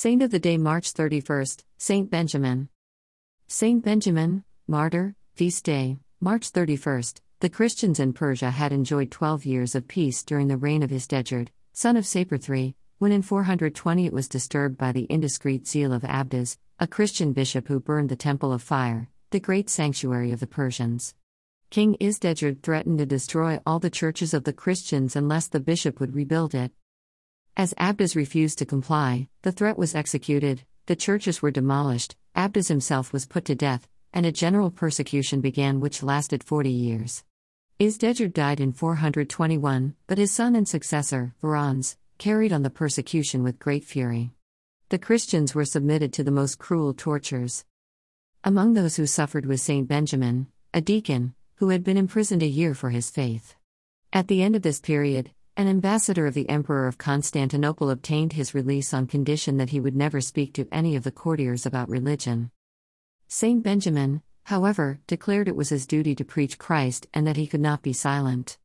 Saint of the day, March 31st, Saint Benjamin. Saint Benjamin, martyr, feast day, March 31st. The Christians in Persia had enjoyed 12 years of peace during the reign of Isdegerd, son of Sapor III, when in 420 it was disturbed by the indiscreet zeal of Abdas, a Christian bishop who burned the Temple of Fire, the great sanctuary of the Persians. King Isdegerd threatened to destroy all the churches of the Christians unless the bishop would rebuild it. As Abdas refused to comply, the threat was executed, the churches were demolished, Abdas himself was put to death, and a general persecution began which lasted 40 years. Isdegerd died in 421, but his son and successor, Varanes, carried on the persecution with great fury. The Christians were submitted to the most cruel tortures. Among those who suffered was Saint Benjamin, a deacon, who had been imprisoned a year for his faith. At the end of this period, an ambassador of the Emperor of Constantinople obtained his release on condition that he would never speak to any of the courtiers about religion. Saint Benjamin, however, declared it was his duty to preach Christ and that he could not be silent.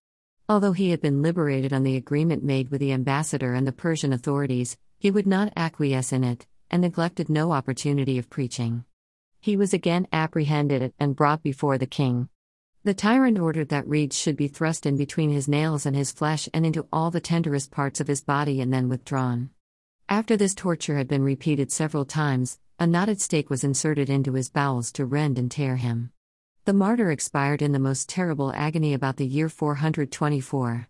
Although he had been liberated on the agreement made with the ambassador and the Persian authorities, he would not acquiesce in it, and neglected no opportunity of preaching. He was again apprehended and brought before the king. The tyrant ordered that reeds should be thrust in between his nails and his flesh and into all the tenderest parts of his body and then withdrawn. After this torture had been repeated several times, a knotted stake was inserted into his bowels to rend and tear him. The martyr expired in the most terrible agony about the year 424.